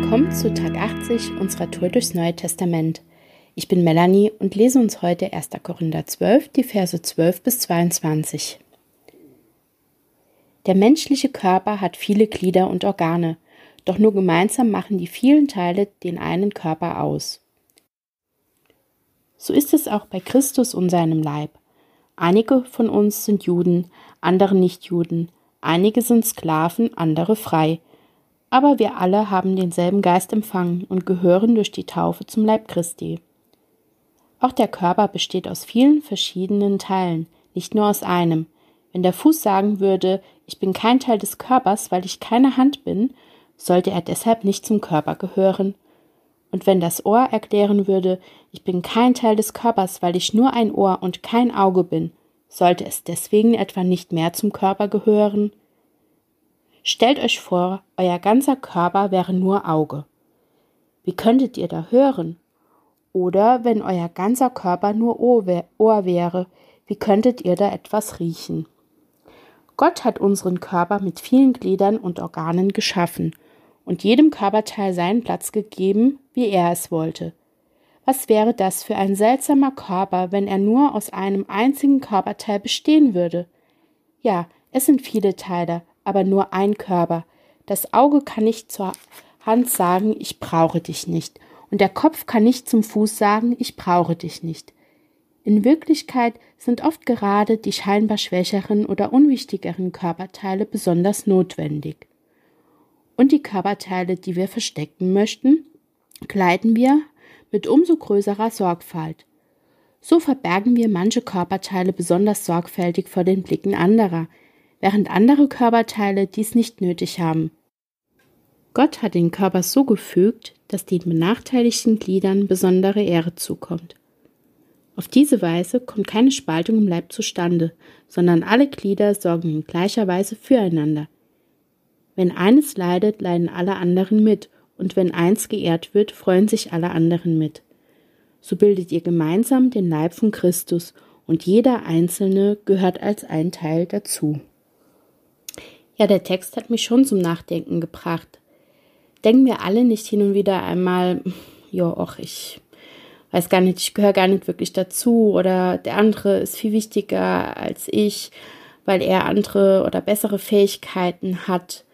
willkommen zu Tag 80 unserer Tour durchs Neue Testament. Ich bin Melanie und lese uns heute 1. Korinther 12, die Verse 12 bis 22. Der menschliche Körper hat viele Glieder und Organe, doch nur gemeinsam machen die vielen Teile den einen Körper aus. So ist es auch bei Christus und seinem Leib. Einige von uns sind Juden, andere nicht Juden, einige sind Sklaven, andere frei aber wir alle haben denselben Geist empfangen und gehören durch die Taufe zum Leib Christi. Auch der Körper besteht aus vielen verschiedenen Teilen, nicht nur aus einem. Wenn der Fuß sagen würde, ich bin kein Teil des Körpers, weil ich keine Hand bin, sollte er deshalb nicht zum Körper gehören. Und wenn das Ohr erklären würde, ich bin kein Teil des Körpers, weil ich nur ein Ohr und kein Auge bin, sollte es deswegen etwa nicht mehr zum Körper gehören? Stellt euch vor, euer ganzer Körper wäre nur Auge. Wie könntet ihr da hören? Oder wenn euer ganzer Körper nur Ohr wäre, wie könntet ihr da etwas riechen? Gott hat unseren Körper mit vielen Gliedern und Organen geschaffen und jedem Körperteil seinen Platz gegeben, wie er es wollte. Was wäre das für ein seltsamer Körper, wenn er nur aus einem einzigen Körperteil bestehen würde? Ja, es sind viele Teile, aber nur ein Körper. Das Auge kann nicht zur Hand sagen, ich brauche dich nicht, und der Kopf kann nicht zum Fuß sagen, ich brauche dich nicht. In Wirklichkeit sind oft gerade die scheinbar schwächeren oder unwichtigeren Körperteile besonders notwendig. Und die Körperteile, die wir verstecken möchten, kleiden wir mit umso größerer Sorgfalt. So verbergen wir manche Körperteile besonders sorgfältig vor den Blicken anderer, während andere Körperteile dies nicht nötig haben. Gott hat den Körper so gefügt, dass den benachteiligten Gliedern besondere Ehre zukommt. Auf diese Weise kommt keine Spaltung im Leib zustande, sondern alle Glieder sorgen in gleicher Weise füreinander. Wenn eines leidet, leiden alle anderen mit, und wenn eins geehrt wird, freuen sich alle anderen mit. So bildet ihr gemeinsam den Leib von Christus, und jeder Einzelne gehört als ein Teil dazu. Ja, der Text hat mich schon zum Nachdenken gebracht. Denken wir alle nicht hin und wieder einmal, ja, ach, ich weiß gar nicht, ich gehöre gar nicht wirklich dazu oder der andere ist viel wichtiger als ich, weil er andere oder bessere Fähigkeiten hat.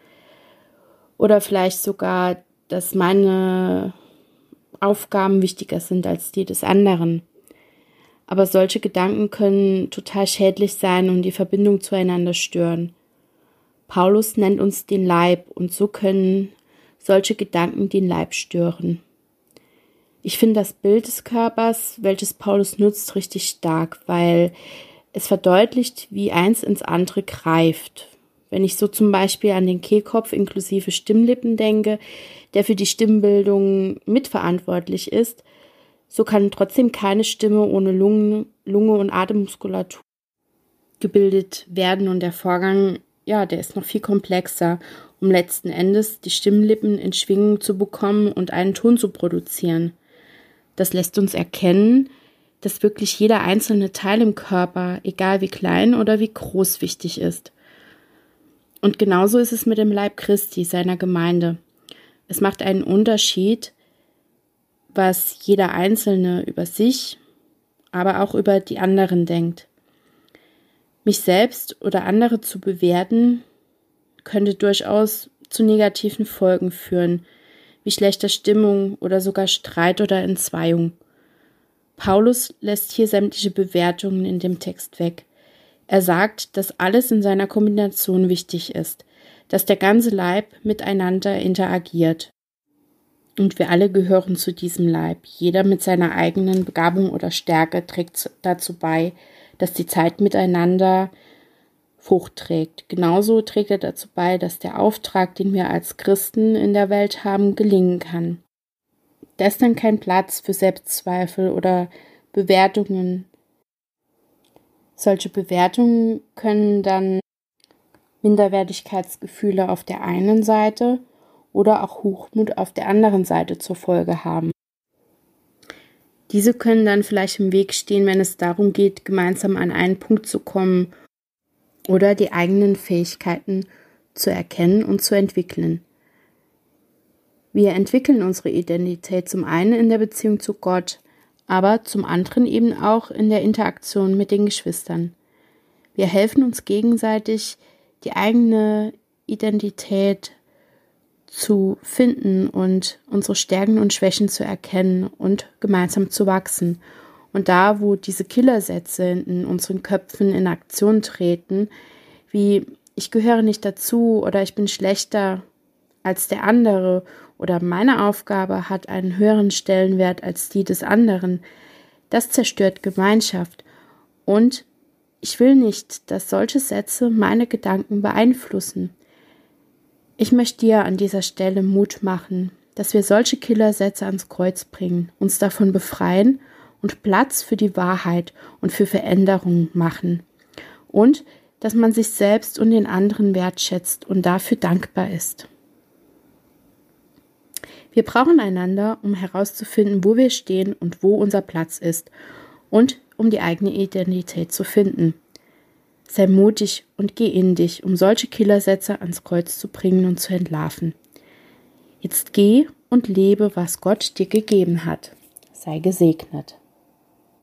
Oder vielleicht sogar, dass meine Aufgaben wichtiger sind als die des anderen. Aber solche Gedanken können total schädlich sein und die Verbindung zueinander stören. Paulus nennt uns den Leib und so können solche Gedanken den Leib stören. Ich finde das Bild des Körpers, welches Paulus nutzt, richtig stark, weil es verdeutlicht, wie eins ins andere greift. Wenn ich so zum Beispiel an den Kehlkopf inklusive Stimmlippen denke, der für die Stimmbildung mitverantwortlich ist, so kann trotzdem keine Stimme ohne Lungen, Lunge und Atemmuskulatur gebildet werden und der Vorgang ja, der ist noch viel komplexer, um letzten Endes die Stimmlippen in Schwingung zu bekommen und einen Ton zu produzieren. Das lässt uns erkennen, dass wirklich jeder einzelne Teil im Körper, egal wie klein oder wie groß, wichtig ist. Und genauso ist es mit dem Leib Christi, seiner Gemeinde. Es macht einen Unterschied, was jeder Einzelne über sich, aber auch über die anderen denkt. Mich selbst oder andere zu bewerten, könnte durchaus zu negativen Folgen führen, wie schlechter Stimmung oder sogar Streit oder Entzweiung. Paulus lässt hier sämtliche Bewertungen in dem Text weg. Er sagt, dass alles in seiner Kombination wichtig ist, dass der ganze Leib miteinander interagiert. Und wir alle gehören zu diesem Leib. Jeder mit seiner eigenen Begabung oder Stärke trägt dazu bei, dass die Zeit miteinander Frucht trägt. Genauso trägt er dazu bei, dass der Auftrag, den wir als Christen in der Welt haben, gelingen kann. Da ist dann kein Platz für Selbstzweifel oder Bewertungen. Solche Bewertungen können dann Minderwertigkeitsgefühle auf der einen Seite oder auch Hochmut auf der anderen Seite zur Folge haben. Diese können dann vielleicht im Weg stehen, wenn es darum geht, gemeinsam an einen Punkt zu kommen oder die eigenen Fähigkeiten zu erkennen und zu entwickeln. Wir entwickeln unsere Identität zum einen in der Beziehung zu Gott, aber zum anderen eben auch in der Interaktion mit den Geschwistern. Wir helfen uns gegenseitig, die eigene Identität zu finden und unsere Stärken und Schwächen zu erkennen und gemeinsam zu wachsen. Und da, wo diese Killersätze in unseren Köpfen in Aktion treten, wie ich gehöre nicht dazu oder ich bin schlechter als der andere oder meine Aufgabe hat einen höheren Stellenwert als die des anderen, das zerstört Gemeinschaft. Und ich will nicht, dass solche Sätze meine Gedanken beeinflussen. Ich möchte dir an dieser Stelle Mut machen, dass wir solche Killersätze ans Kreuz bringen, uns davon befreien und Platz für die Wahrheit und für Veränderungen machen. Und dass man sich selbst und den anderen wertschätzt und dafür dankbar ist. Wir brauchen einander, um herauszufinden, wo wir stehen und wo unser Platz ist und um die eigene Identität zu finden. Sei mutig und geh in dich, um solche Killersätze ans Kreuz zu bringen und zu entlarven. Jetzt geh und lebe, was Gott dir gegeben hat. Sei gesegnet.